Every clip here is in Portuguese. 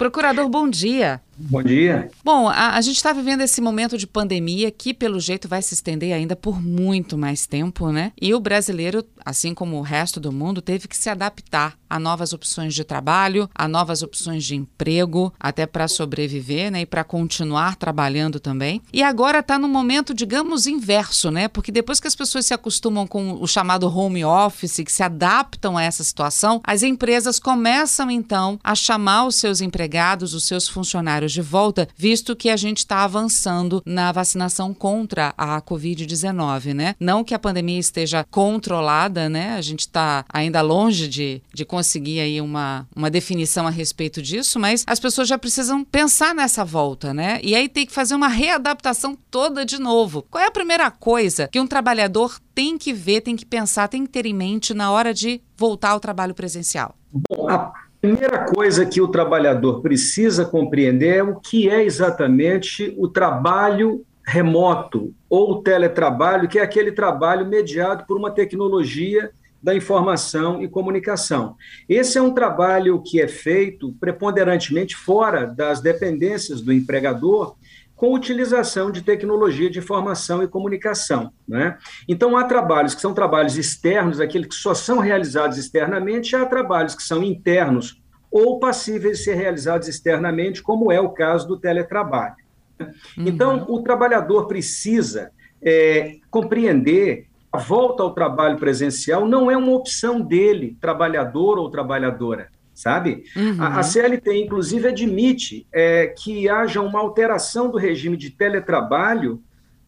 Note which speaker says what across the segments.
Speaker 1: Procurador, bom dia.
Speaker 2: Bom dia.
Speaker 1: Bom, a, a gente está vivendo esse momento de pandemia que, pelo jeito, vai se estender ainda por muito mais tempo, né? E o brasileiro, assim como o resto do mundo, teve que se adaptar a novas opções de trabalho, a novas opções de emprego, até para sobreviver, né? E para continuar trabalhando também. E agora está no momento, digamos, inverso, né? Porque depois que as pessoas se acostumam com o chamado home office, que se adaptam a essa situação, as empresas começam então a chamar os seus empregados, os seus funcionários de volta, visto que a gente está avançando na vacinação contra a Covid-19, né? Não que a pandemia esteja controlada, né? A gente está ainda longe de, de conseguir aí uma, uma definição a respeito disso, mas as pessoas já precisam pensar nessa volta, né? E aí tem que fazer uma readaptação toda de novo. Qual é a primeira coisa que um trabalhador tem que ver, tem que pensar, tem que ter em mente na hora de voltar ao trabalho presencial?
Speaker 2: Bom, a primeira coisa que o trabalhador precisa compreender é o que é exatamente o trabalho remoto ou teletrabalho, que é aquele trabalho mediado por uma tecnologia da informação e comunicação. Esse é um trabalho que é feito preponderantemente fora das dependências do empregador com utilização de tecnologia de informação e comunicação. Né? Então, há trabalhos que são trabalhos externos, aqueles que só são realizados externamente, há trabalhos que são internos ou passíveis de ser realizados externamente, como é o caso do teletrabalho. Uhum. Então, o trabalhador precisa é, compreender a volta ao trabalho presencial não é uma opção dele, trabalhador ou trabalhadora sabe? Uhum. A, a, CLT, inclusive, admite é, que haja uma alteração do regime de teletrabalho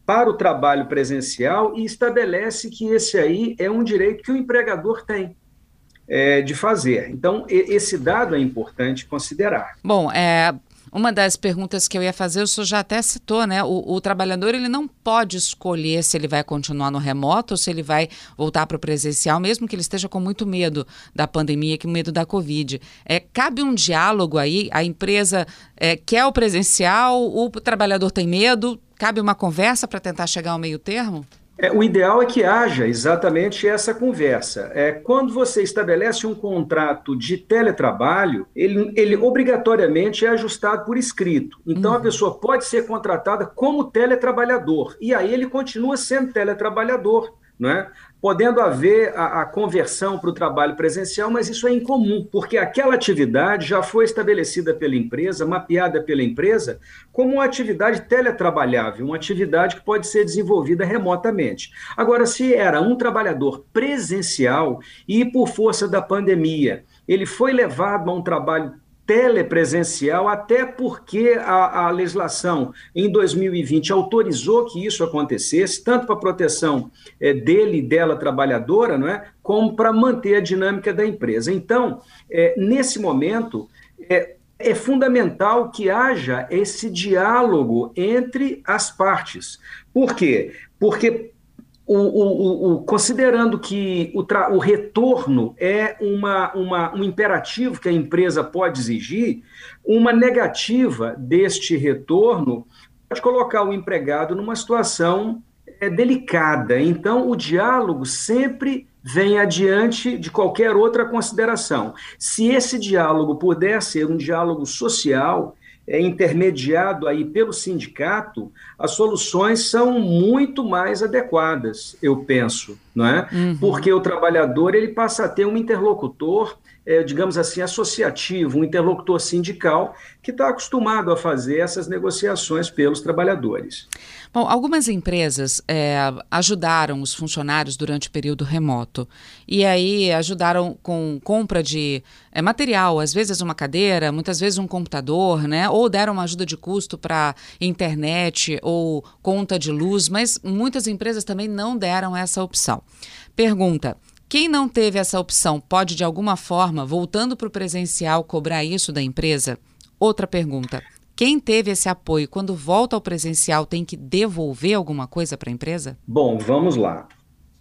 Speaker 2: para o trabalho presencial e estabelece que esse aí é um direito que o empregador tem. É, de fazer. Então, esse dado é importante considerar.
Speaker 1: Bom, é, uma das perguntas que eu ia fazer, o senhor já até citou, né? O, o, trabalhador ele não pode escolher se ele vai continuar no remoto ou se ele vai voltar para o presencial, mesmo que ele esteja com muito medo da pandemia, com medo da Covid. É, cabe um diálogo aí, a empresa é, quer o presencial, o trabalhador tem medo, cabe uma conversa para tentar chegar ao meio termo?
Speaker 2: É, o ideal é que haja exatamente essa conversa. É, quando você estabelece um contrato de teletrabalho, ele, ele obrigatoriamente é ajustado por escrito. Então, uhum. a pessoa pode ser contratada como teletrabalhador, e aí ele continua sendo teletrabalhador. É? podendo haver a, a conversão para o trabalho presencial, mas isso é incomum, porque aquela atividade já foi estabelecida pela empresa, mapeada pela empresa, como uma atividade teletrabalhável, uma atividade que pode ser desenvolvida remotamente. Agora, se era um trabalhador presencial e por força da pandemia ele foi levado a um trabalho telepresencial, até porque a, a, legislação em 2020 autorizou que isso acontecesse, tanto para a proteção é, dele e dela trabalhadora, não é? como para manter a dinâmica da empresa. Então, é, nesse momento, é, é fundamental que haja esse diálogo entre as partes. Por quê? Porque o, o, o, considerando que o, retorno é uma, uma, um imperativo que a empresa pode exigir, uma negativa deste retorno pode colocar o empregado numa situação é, delicada. Então, o diálogo sempre vem adiante de qualquer outra consideração. Se esse diálogo puder ser um diálogo social, é, intermediado aí pelo sindicato, as soluções são muito mais adequadas, eu penso, não é? Uhum. Porque o trabalhador ele passa a ter um interlocutor, é, digamos assim, associativo, um interlocutor sindical que está acostumado a fazer essas negociações pelos trabalhadores.
Speaker 1: Bom, algumas empresas é, ajudaram os funcionários durante o período remoto. E aí ajudaram com compra de é, material, às vezes uma cadeira, muitas vezes um computador, né? Ou deram uma ajuda de custo para internet ou conta de luz, mas muitas empresas também não deram essa opção. Pergunta: quem não teve essa opção pode, de alguma forma, voltando para o presencial, cobrar isso da empresa? Outra pergunta: quem teve esse apoio, quando volta ao presencial, tem que devolver alguma coisa para a empresa?
Speaker 2: Bom, vamos lá.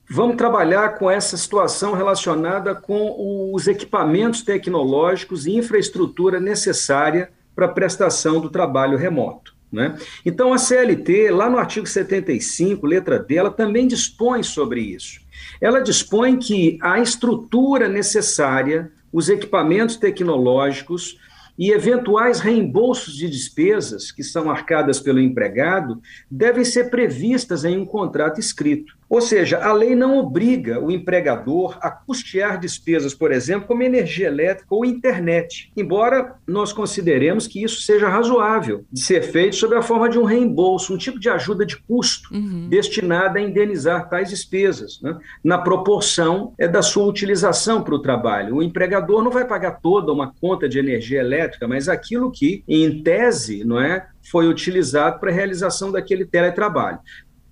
Speaker 2: Vamos trabalhar com essa situação relacionada com os equipamentos tecnológicos e infraestrutura necessária para a prestação do trabalho remoto. Né? Então, a CLT, lá no artigo 75, letra D, ela também dispõe sobre isso. Ela dispõe que a estrutura necessária, os equipamentos tecnológicos, e eventuais reembolsos de despesas que são arcadas pelo empregado devem ser previstas em um contrato escrito. Ou seja, a lei não obriga o empregador a custear despesas, por exemplo, como energia elétrica ou internet, embora nós consideremos que isso seja razoável de ser feito sob a forma de um reembolso, um tipo de ajuda de custo uhum. destinada a indenizar tais despesas, né? na proporção é da sua utilização para o trabalho. O empregador não vai pagar toda uma conta de energia elétrica, mas aquilo que, em tese, não é, foi utilizado para a realização daquele teletrabalho.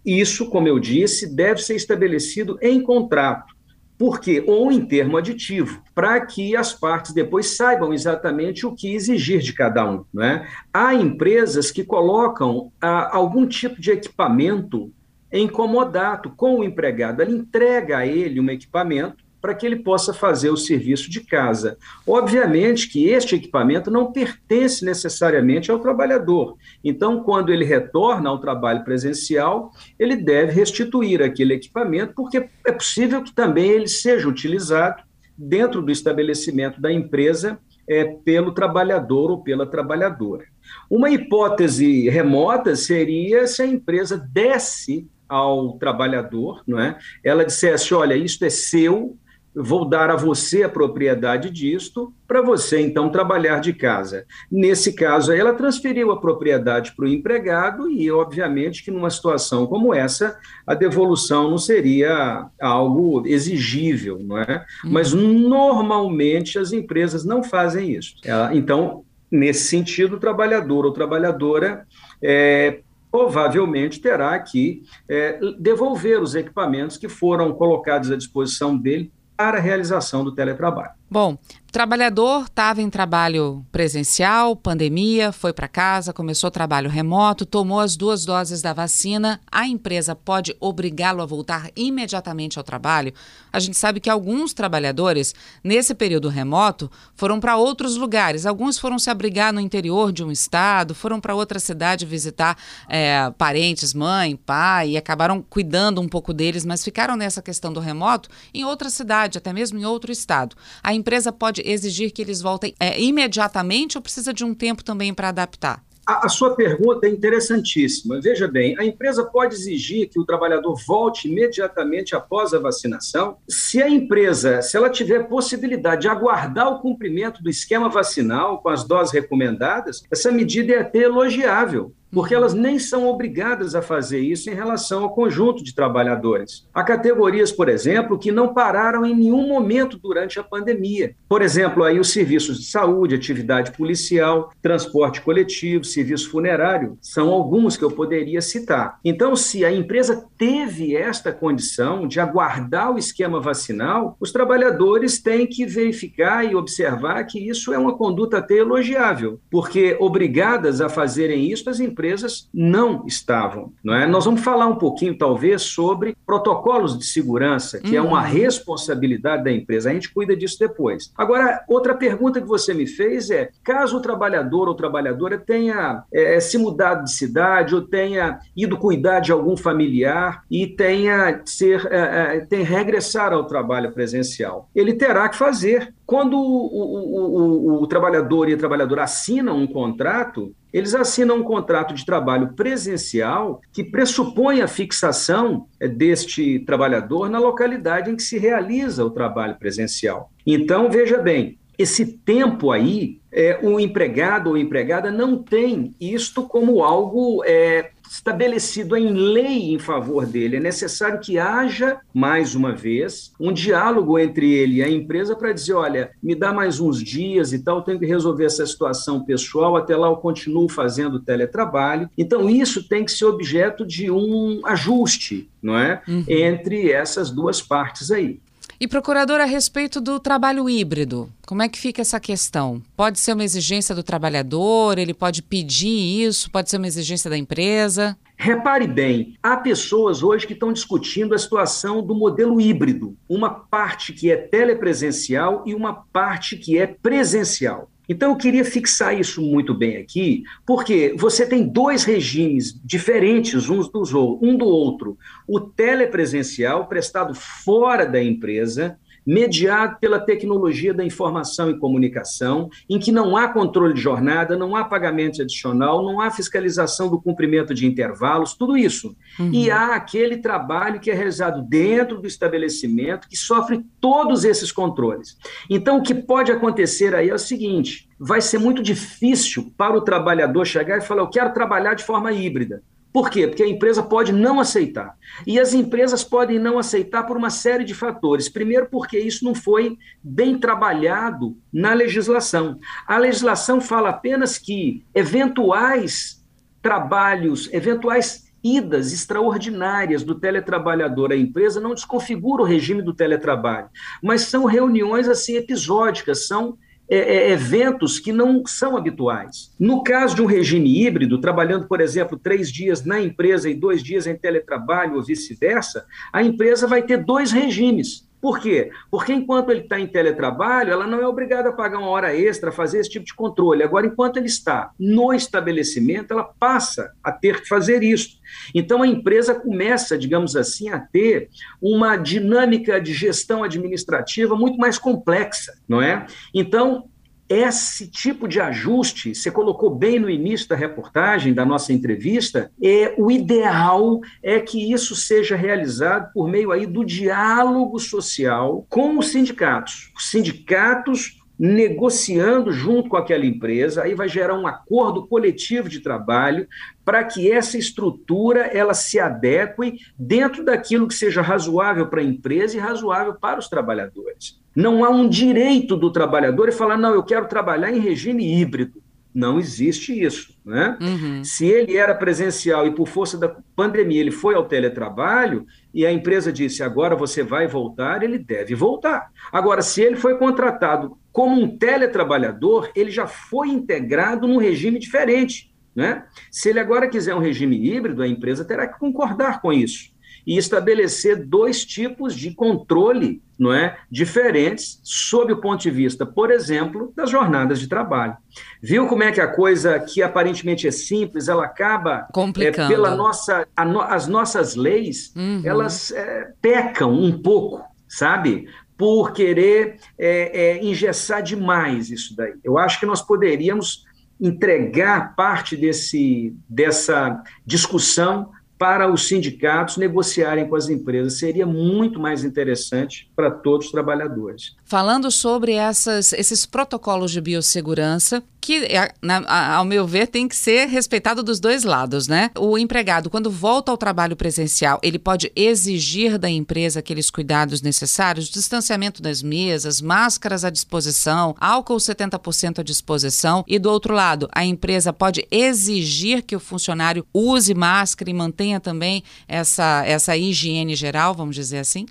Speaker 2: Isso, como eu disse, deve ser estabelecido em contrato. Por quê? Ou em termo aditivo, para que as partes depois saibam exatamente o que exigir de cada um. Né? Há empresas que colocam ah, algum tipo de equipamento em comodato com o empregado. Ela entrega a ele um equipamento para que ele possa fazer o serviço de casa. Obviamente que este equipamento não pertence necessariamente ao trabalhador. Então, quando ele retorna ao trabalho presencial, ele deve restituir aquele equipamento, porque é possível que também ele seja utilizado dentro do estabelecimento da empresa é, pelo trabalhador ou pela trabalhadora. Uma hipótese remota seria se a empresa desse ao trabalhador, não é? Ela dissesse: olha, isto é seu, vou dar a você a propriedade disto, para você então trabalhar de casa. Nesse caso, ela transferiu a propriedade para o empregado e, obviamente, que numa situação como essa, a devolução não seria algo exigível, não é? Hum. Mas normalmente as empresas não fazem isso. Então, nesse sentido, o trabalhador ou trabalhadora é, provavelmente terá que é, devolver os equipamentos que foram colocados à disposição dele para a realização do teletrabalho.
Speaker 1: Bom, trabalhador estava em trabalho presencial, pandemia, foi para casa, começou trabalho remoto, tomou as duas doses da vacina. A empresa pode obrigá-lo a voltar imediatamente ao trabalho? A gente sabe que alguns trabalhadores, nesse período remoto, foram para outros lugares. Alguns foram se abrigar no interior de um estado, foram para outra cidade visitar é, parentes, mãe, pai, e acabaram cuidando um pouco deles, mas ficaram nessa questão do remoto em outra cidade, até mesmo em outro estado. A empresa pode exigir que eles voltem é, imediatamente ou precisa de um tempo também para adaptar?
Speaker 2: A, a, sua pergunta é interessantíssima. Veja bem, a empresa pode exigir que o trabalhador volte imediatamente após a vacinação? Se a empresa, se ela tiver possibilidade de aguardar o cumprimento do esquema vacinal com as doses recomendadas, essa medida é até elogiável porque elas nem são obrigadas a fazer isso em relação ao conjunto de trabalhadores. Há categorias, por exemplo, que não pararam em nenhum momento durante a pandemia. Por exemplo, aí os serviços de saúde, atividade policial, transporte coletivo, serviço funerário, são alguns que eu poderia citar. Então, se a empresa teve esta condição de aguardar o esquema vacinal, os trabalhadores têm que verificar e observar que isso é uma conduta até elogiável, porque obrigadas a fazerem isso, as empresas empresas não estavam. Não é? Nós vamos falar um pouquinho, talvez, sobre protocolos de segurança, que uhum. é uma uhum. responsabilidade da empresa. A gente cuida disso depois. Agora, outra pergunta que você me fez é: caso o trabalhador ou trabalhadora tenha é, se mudado de cidade ou tenha ido cuidar de algum familiar e tenha ser, é, é, tem regressar ao trabalho presencial, ele terá que fazer. Quando o, o, o, o trabalhador e a trabalhadora assinam um contrato, eles assinam um contrato de trabalho presencial que pressupõe a fixação eh, deste trabalhador na localidade em que se realiza o trabalho presencial. Então, veja bem, esse tempo aí, é, o empregado ou empregada não tem isto como algo é, estabelecido em lei em favor dele. É necessário que haja, mais uma vez, um diálogo entre ele e a empresa para dizer: olha, me dá mais uns dias e tal, tenho que resolver essa situação pessoal, até lá eu continuo fazendo teletrabalho. Então, isso tem que ser objeto de um ajuste, não é? Uhum. Entre essas duas partes aí.
Speaker 1: E, procurador, a respeito do trabalho híbrido, como é que fica essa questão? Pode ser uma exigência do trabalhador, ele pode pedir isso, pode ser uma exigência da empresa?
Speaker 2: Repare bem, há pessoas hoje que estão discutindo a situação do modelo híbrido, uma parte que é telepresencial e uma parte que é presencial. Então, eu queria fixar isso muito bem aqui, porque você tem dois regimes diferentes uns dos, um do outro. O telepresencial, prestado fora da empresa, mediado pela tecnologia da informação e comunicação, em que não há controle de jornada, não há pagamento adicional, não há fiscalização do cumprimento de intervalos, tudo isso. Uhum. E há aquele trabalho que é realizado dentro do estabelecimento, que sofre todos esses controles. Então, o que pode acontecer aí é o seguinte: vai ser muito difícil para o trabalhador chegar e falar, eu quero trabalhar de forma híbrida. Por quê? Porque a empresa pode não aceitar. E as empresas podem não aceitar por uma série de fatores. Primeiro, porque isso não foi bem trabalhado na legislação. A legislação fala apenas que eventuais trabalhos, eventuais idas extraordinárias do teletrabalhador à empresa não desconfigura o regime do teletrabalho, mas são reuniões assim episódicas, são é, é, eventos que não são habituais. No caso de um regime híbrido, trabalhando, por exemplo, três dias na empresa e dois dias em teletrabalho ou vice-versa, a empresa vai ter dois regimes. Por quê? Porque enquanto ele está em teletrabalho, ela não é obrigada a pagar uma hora extra, fazer esse tipo de controle. Agora, enquanto ele está no estabelecimento, ela passa a ter que fazer isso. Então, a empresa começa, digamos assim, a ter uma dinâmica de gestão administrativa muito mais complexa, não é? Então, esse tipo de ajuste, você colocou bem no início da reportagem, da nossa entrevista, é o ideal é que isso seja realizado por meio aí do diálogo social com os sindicatos. Os sindicatos negociando junto com aquela empresa, aí vai gerar um acordo coletivo de trabalho para que essa estrutura ela se adeque dentro daquilo que seja razoável para a empresa e razoável para os trabalhadores. Não há um direito do trabalhador e falar, não, eu quero trabalhar em regime híbrido. Não existe isso. Né? Uhum. Se ele era presencial e, por força da pandemia, ele foi ao teletrabalho e a empresa disse agora você vai voltar, ele deve voltar. Agora, se ele foi contratado como um teletrabalhador, ele já foi integrado num regime diferente. Né? Se ele agora quiser um regime híbrido, a empresa terá que concordar com isso e estabelecer dois tipos de controle não é, diferentes sob o ponto de vista, por exemplo, das jornadas de trabalho. Viu como é que a coisa que aparentemente é simples, ela acaba
Speaker 1: complicando.
Speaker 2: É, pela nossa, no, as nossas leis, uhum. elas é, pecam um pouco, sabe? Por querer é, é, engessar demais isso daí. Eu acho que nós poderíamos entregar parte desse, dessa discussão para os sindicatos negociarem com as empresas. Seria muito mais interessante para todos os trabalhadores.
Speaker 1: Falando sobre essas, esses protocolos de biossegurança, que, é, ao meu ver, tem que ser respeitado dos dois lados, né? O empregado, quando volta ao trabalho presencial, ele pode exigir da empresa aqueles cuidados necessários, distanciamento das mesas, máscaras à disposição, álcool 70% à disposição, e do outro lado, a empresa pode exigir que o funcionário use máscara e mantenha também essa, essa higiene geral, vamos dizer assim?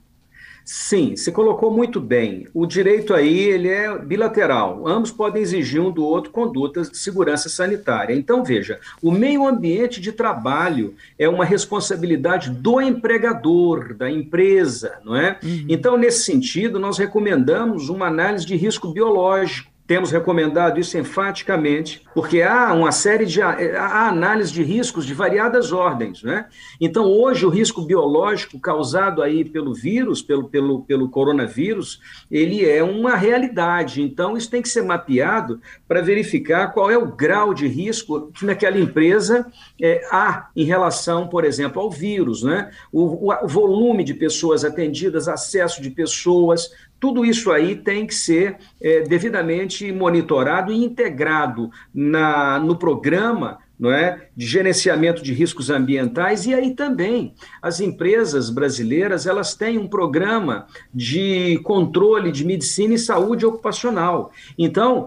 Speaker 2: Sim, se colocou muito bem. O direito aí ele é bilateral. Ambos podem exigir um do outro condutas de segurança sanitária. Então veja, o meio ambiente de trabalho é uma responsabilidade do empregador, da empresa, não é? Uhum. Então nesse sentido nós recomendamos uma análise de risco biológico temos recomendado isso enfaticamente, porque há uma série de há análise de riscos de variadas ordens. Né? Então, hoje, o risco biológico causado aí pelo vírus, pelo, pelo, pelo coronavírus, ele é uma realidade. Então, isso tem que ser mapeado para verificar qual é o grau de risco que naquela empresa é, há em relação, por exemplo, ao vírus. Né? O, o, o volume de pessoas atendidas, acesso de pessoas, tudo isso aí tem que ser é, devidamente monitorado e integrado na, no programa não é, de gerenciamento de riscos ambientais e aí também as empresas brasileiras elas têm um programa de controle de medicina e saúde ocupacional. Então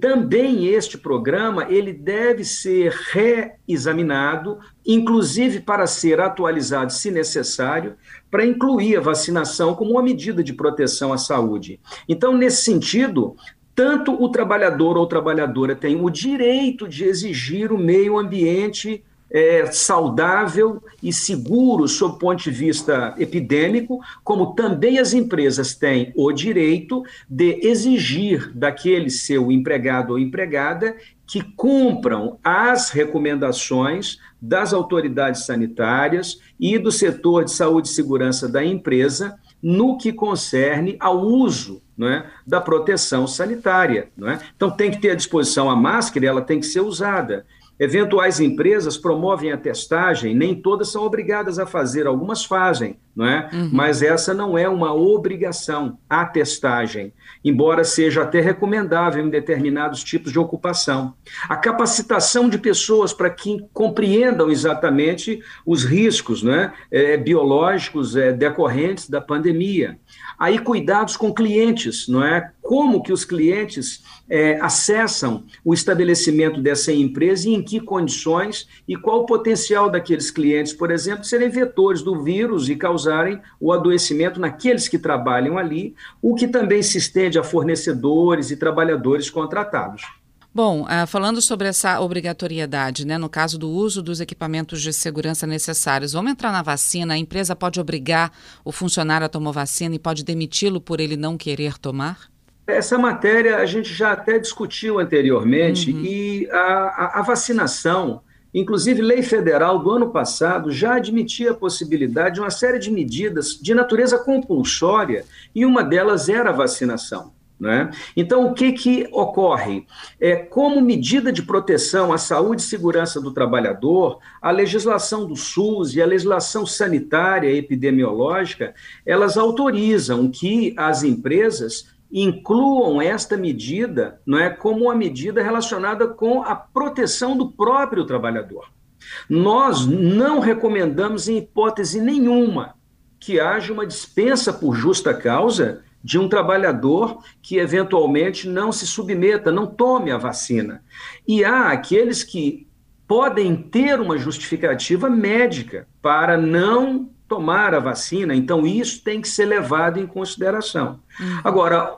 Speaker 2: também este programa ele deve ser reexaminado, inclusive para ser atualizado, se necessário, para incluir a vacinação como uma medida de proteção à saúde. Então, nesse sentido, tanto o trabalhador ou trabalhadora tem o direito de exigir o meio ambiente é, saudável e seguro sob o ponto de vista epidêmico, como também as empresas têm o direito de exigir daquele seu empregado ou empregada que cumpram as recomendações das autoridades sanitárias e do setor de saúde e segurança da empresa no que concerne ao uso é, da proteção sanitária. É? Então, tem que ter à disposição a máscara ela tem que ser usada. Eventuais empresas promovem a testagem, nem todas são obrigadas a fazer, algumas fazem, não é? Uhum. Mas essa não é uma obrigação, a testagem, embora seja até recomendável em determinados tipos de ocupação. A capacitação de pessoas para que compreendam exatamente os riscos né, é, biológicos é, decorrentes da pandemia. Aí cuidados com clientes, não é? Como que os clientes é, acessam o estabelecimento dessa empresa e em que condições e qual o potencial daqueles clientes, por exemplo, serem vetores do vírus e causarem o adoecimento naqueles que trabalham ali, o que também se estende a fornecedores e trabalhadores contratados.
Speaker 1: Bom, uh, falando sobre essa obrigatoriedade, né, no caso do uso dos equipamentos de segurança necessários, vamos entrar na vacina, a empresa pode obrigar o funcionário a tomar vacina e pode demiti-lo por ele não querer tomar?
Speaker 2: Essa matéria a gente já até discutiu anteriormente uhum. e a, a, vacinação, inclusive lei federal do ano passado, já admitia a possibilidade de uma série de medidas de natureza compulsória e uma delas era a vacinação. Né? Então, o que, que ocorre? É, como medida de proteção à saúde e segurança do trabalhador, a legislação do SUS e a legislação sanitária e epidemiológica, elas autorizam que as empresas incluam esta medida não é, como uma medida relacionada com a proteção do próprio trabalhador. Nós não recomendamos, em hipótese nenhuma, que haja uma dispensa por justa causa de um trabalhador que eventualmente não se submeta, não tome a vacina. E há aqueles que podem ter uma justificativa médica para não tomar a vacina, então isso tem que ser levado em consideração. Uhum. Agora,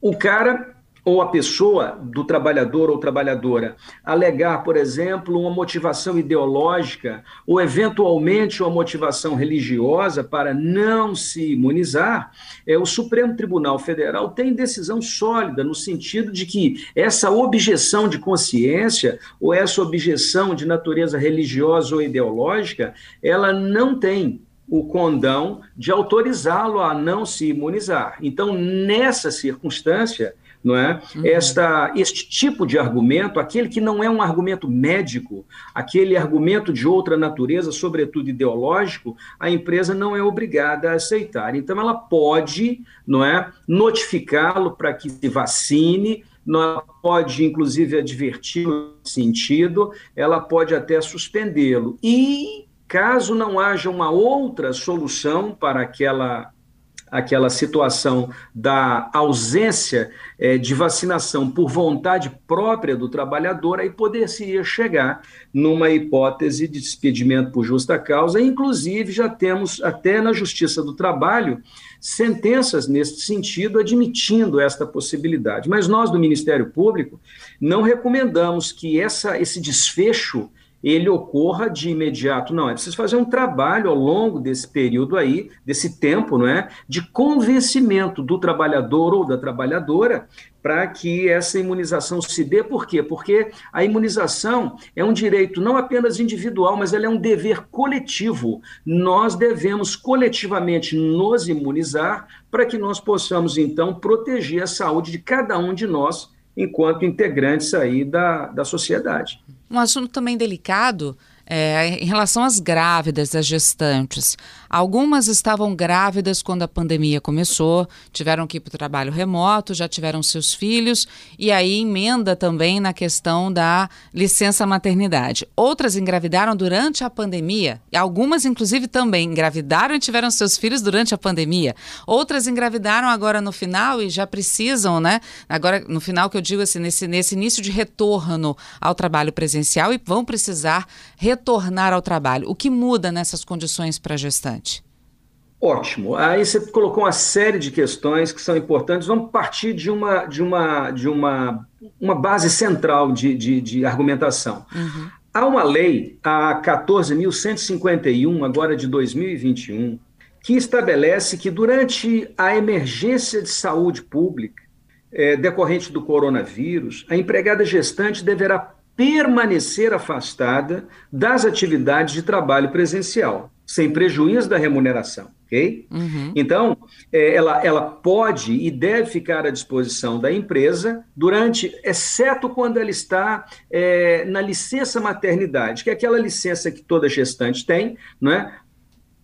Speaker 2: o cara ou a pessoa do trabalhador ou trabalhadora alegar, por exemplo, uma motivação ideológica ou eventualmente uma motivação religiosa para não se imunizar, é, o Supremo Tribunal Federal tem decisão sólida no sentido de que essa objeção de consciência ou essa objeção de natureza religiosa ou ideológica, ela não tem o condão de autorizá-lo a não se imunizar. Então, nessa circunstância, não é? Uhum. Esta, este tipo de argumento, aquele que não é um argumento médico, aquele argumento de outra natureza, sobretudo ideológico, a empresa não é obrigada a aceitar. Então, ela pode, não é, notificá-lo para que se vacine, ela pode, inclusive, advertir no sentido, ela pode até suspendê-lo. E caso não haja uma outra solução para aquela aquela situação da ausência é, de vacinação por vontade própria do trabalhador, aí poder-se chegar numa hipótese de despedimento por justa causa. Inclusive, já temos até na Justiça do Trabalho sentenças nesse sentido, admitindo esta possibilidade. Mas nós, do Ministério Público, não recomendamos que essa, esse desfecho ele ocorra de imediato. Não, é preciso fazer um trabalho ao longo desse período aí, desse tempo, não é? De convencimento do trabalhador ou da trabalhadora para que essa imunização se dê. Por quê? Porque a imunização é um direito não apenas individual, mas ela é um dever coletivo. Nós devemos coletivamente nos imunizar para que nós possamos, então, proteger a saúde de cada um de nós enquanto integrantes aí da, da sociedade.
Speaker 1: Um assunto também delicado é, em relação às grávidas, às gestantes. Algumas estavam grávidas quando a pandemia começou, tiveram que ir para o trabalho remoto, já tiveram seus filhos, e aí emenda também na questão da licença maternidade. Outras engravidaram durante a pandemia, algumas, inclusive, também engravidaram e tiveram seus filhos durante a pandemia. Outras engravidaram agora no final e já precisam, né? Agora, no final que eu digo assim, nesse, nesse início de retorno ao trabalho presencial e vão precisar retornar ao trabalho. O que muda nessas condições para a gestante?
Speaker 2: Ótimo. Aí você colocou uma série de questões que são importantes. Vamos partir de uma, de uma, de uma, uma base central de, de, de argumentação. Uhum. Há uma lei, a 14.151, agora de 2021, que estabelece que durante a emergência de saúde pública é, decorrente do coronavírus, a empregada gestante deverá permanecer afastada das atividades de trabalho presencial, sem prejuízo da remuneração. ok? Uhum. Então, é, ela, ela pode e deve ficar à disposição da empresa durante, exceto quando ela está é, na licença maternidade, que é aquela licença que toda gestante tem, não é?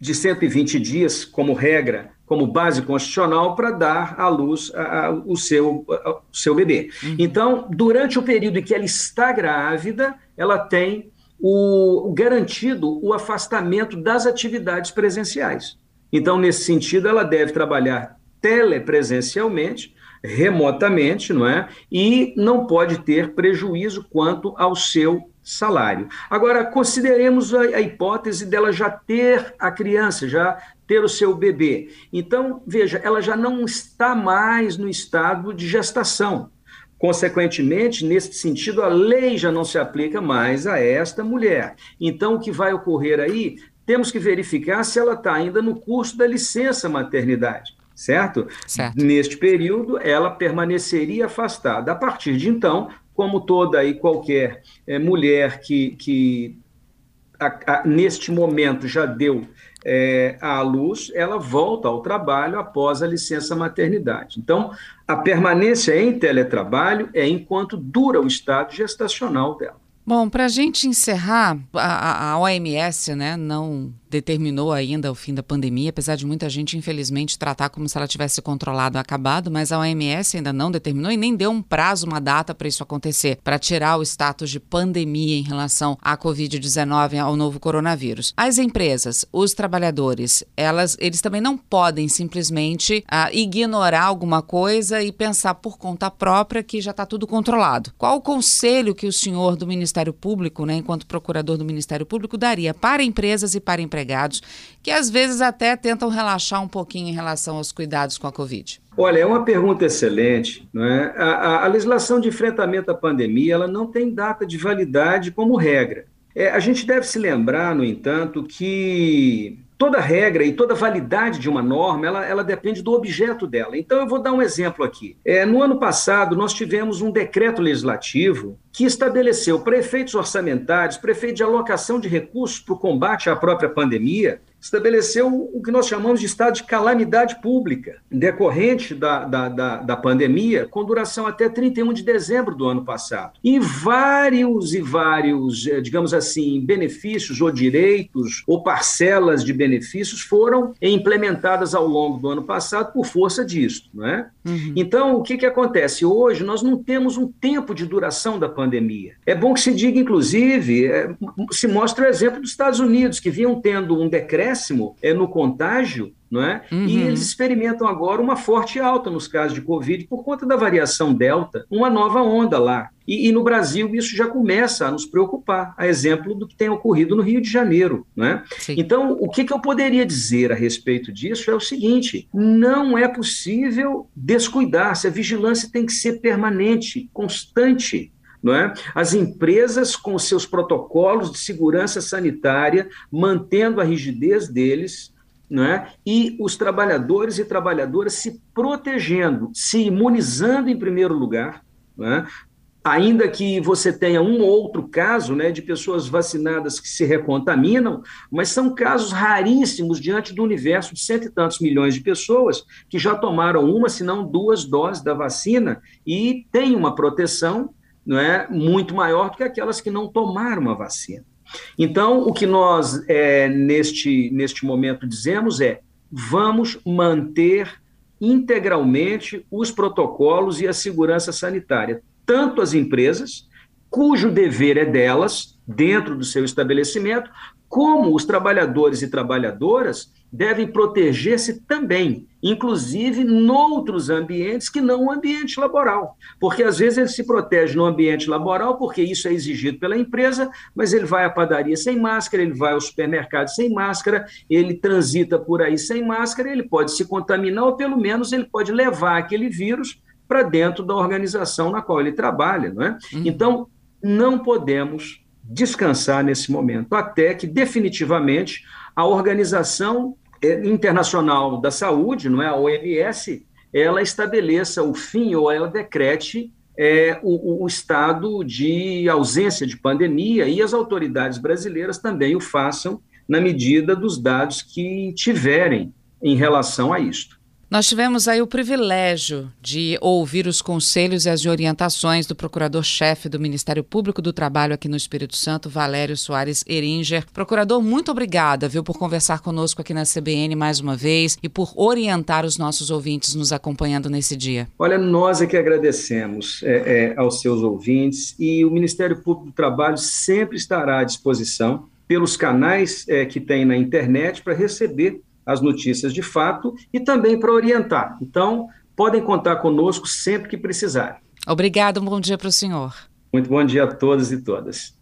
Speaker 2: de 120 dias, como regra, como base constitucional, para dar à luz a, a, o, seu, a, o seu bebê. Uhum. Então, durante o período em que ela está grávida, ela tem o, garantido o afastamento das atividades presenciais. Então, nesse sentido, ela deve trabalhar telepresencialmente, remotamente, não é? E não pode ter prejuízo quanto ao seu salário. Agora, consideremos a, a, hipótese dela já ter a criança, já ter o seu bebê. Então, veja, ela já não está mais no estado de gestação. Consequentemente, nesse sentido, a lei já não se aplica mais a esta mulher. Então, o que vai ocorrer aí? Temos que verificar se ela está ainda no curso da licença maternidade certo? certo? Neste período, ela permaneceria afastada. A partir de então, como toda e qualquer é, mulher que, que a, a, neste momento já deu é, à luz, ela volta ao trabalho após a licença maternidade. Então, a permanência em teletrabalho é enquanto dura o estado gestacional dela.
Speaker 1: Bom, para a gente encerrar, a, a OMS né, não determinou ainda o fim da pandemia, apesar de muita gente, infelizmente, tratar como se ela tivesse controlado, acabado, mas a OMS ainda não determinou e nem deu um prazo, uma data para isso acontecer, para tirar o status de pandemia em relação à Covid-19, ao novo coronavírus. As empresas, os trabalhadores, elas, eles também não podem simplesmente ah, ignorar alguma coisa e pensar por conta própria que já está tudo controlado. Qual o conselho que o senhor do Ministério Público, né, enquanto procurador do Ministério Público, daria para empresas e para empresários? Empregados, que às vezes até tentam relaxar um pouquinho em relação aos cuidados com a Covid?
Speaker 2: Olha, é uma pergunta excelente. Não é? a, a, a legislação de enfrentamento à pandemia ela não tem data de validade como regra. É, a gente deve se lembrar, no entanto, que toda regra e toda validade de uma norma, ela, ela depende do objeto dela. Então, eu vou dar um exemplo aqui. É, no ano passado, nós tivemos um decreto legislativo que estabeleceu prefeitos orçamentários, prefeito de alocação de recursos para o combate à própria pandemia, estabeleceu o que nós chamamos de estado de calamidade pública, decorrente da, da, da, da, pandemia, com duração até 31 de dezembro do ano passado. E vários e vários, eh, digamos assim, benefícios ou direitos ou parcelas de benefícios foram implementadas ao longo do ano passado por força disso. Não é? Uhum. Então, o que, que acontece? Hoje nós não temos um tempo de duração da pandemia. É bom que se diga, inclusive, é, se mostre o exemplo dos Estados Unidos, que vinham tendo um decréscimo é, no contágio não é? Uhum. E eles experimentam agora uma forte alta nos casos de Covid por conta da variação Delta, uma nova onda lá. E, e, no Brasil isso já começa a nos preocupar, a exemplo do que tem ocorrido no Rio de Janeiro. Não é? Então, o que, que eu poderia dizer a respeito disso é o seguinte: não é possível descuidar-se, a vigilância tem que ser permanente, constante. Não é? As empresas, com seus protocolos de segurança sanitária, mantendo a rigidez deles, é? e os trabalhadores e trabalhadoras se protegendo, se imunizando em primeiro lugar, é? ainda que você tenha um ou outro caso né, de pessoas vacinadas que se recontaminam, mas são casos raríssimos diante do universo de cento e tantos milhões de pessoas que já tomaram uma, se não duas doses da vacina e têm uma proteção não é, muito maior do que aquelas que não tomaram a vacina. Então, o que nós, é, neste, neste momento, dizemos é: vamos manter integralmente os protocolos e a segurança sanitária, tanto as empresas, cujo dever é delas, dentro do seu estabelecimento, como os trabalhadores e trabalhadoras devem proteger-se também, inclusive noutros ambientes que não o ambiente laboral. Porque às vezes ele se protege no ambiente laboral porque isso é exigido pela empresa, mas ele vai à padaria sem máscara, ele vai ao supermercado sem máscara, ele transita por aí sem máscara, ele pode se contaminar ou pelo menos ele pode levar aquele vírus para dentro da organização na qual ele trabalha, não é? Uhum. Então, não podemos descansar nesse momento, até que definitivamente a Organização eh, Internacional da Saúde, não é a OMS, ela estabeleça o fim ou ela decrete é, o, o, estado de ausência de pandemia e as autoridades brasileiras também o façam na medida dos dados que tiverem em relação a isto.
Speaker 1: Nós tivemos aí o privilégio de ouvir os conselhos e as orientações do procurador-chefe do Ministério Público do Trabalho aqui no Espírito Santo, Valério Soares Eringer. Procurador, muito obrigada, viu, por conversar conosco aqui na CBN mais uma vez e por orientar os nossos ouvintes nos acompanhando nesse dia.
Speaker 2: Olha, nós é que agradecemos é, é, aos seus ouvintes e o Ministério Público do Trabalho sempre estará à disposição pelos canais é, que tem na internet para receber as notícias de fato e também para orientar. Então, podem contar conosco sempre que precisarem.
Speaker 1: Obrigado, um bom dia para o senhor.
Speaker 2: Muito bom dia a todos e todas.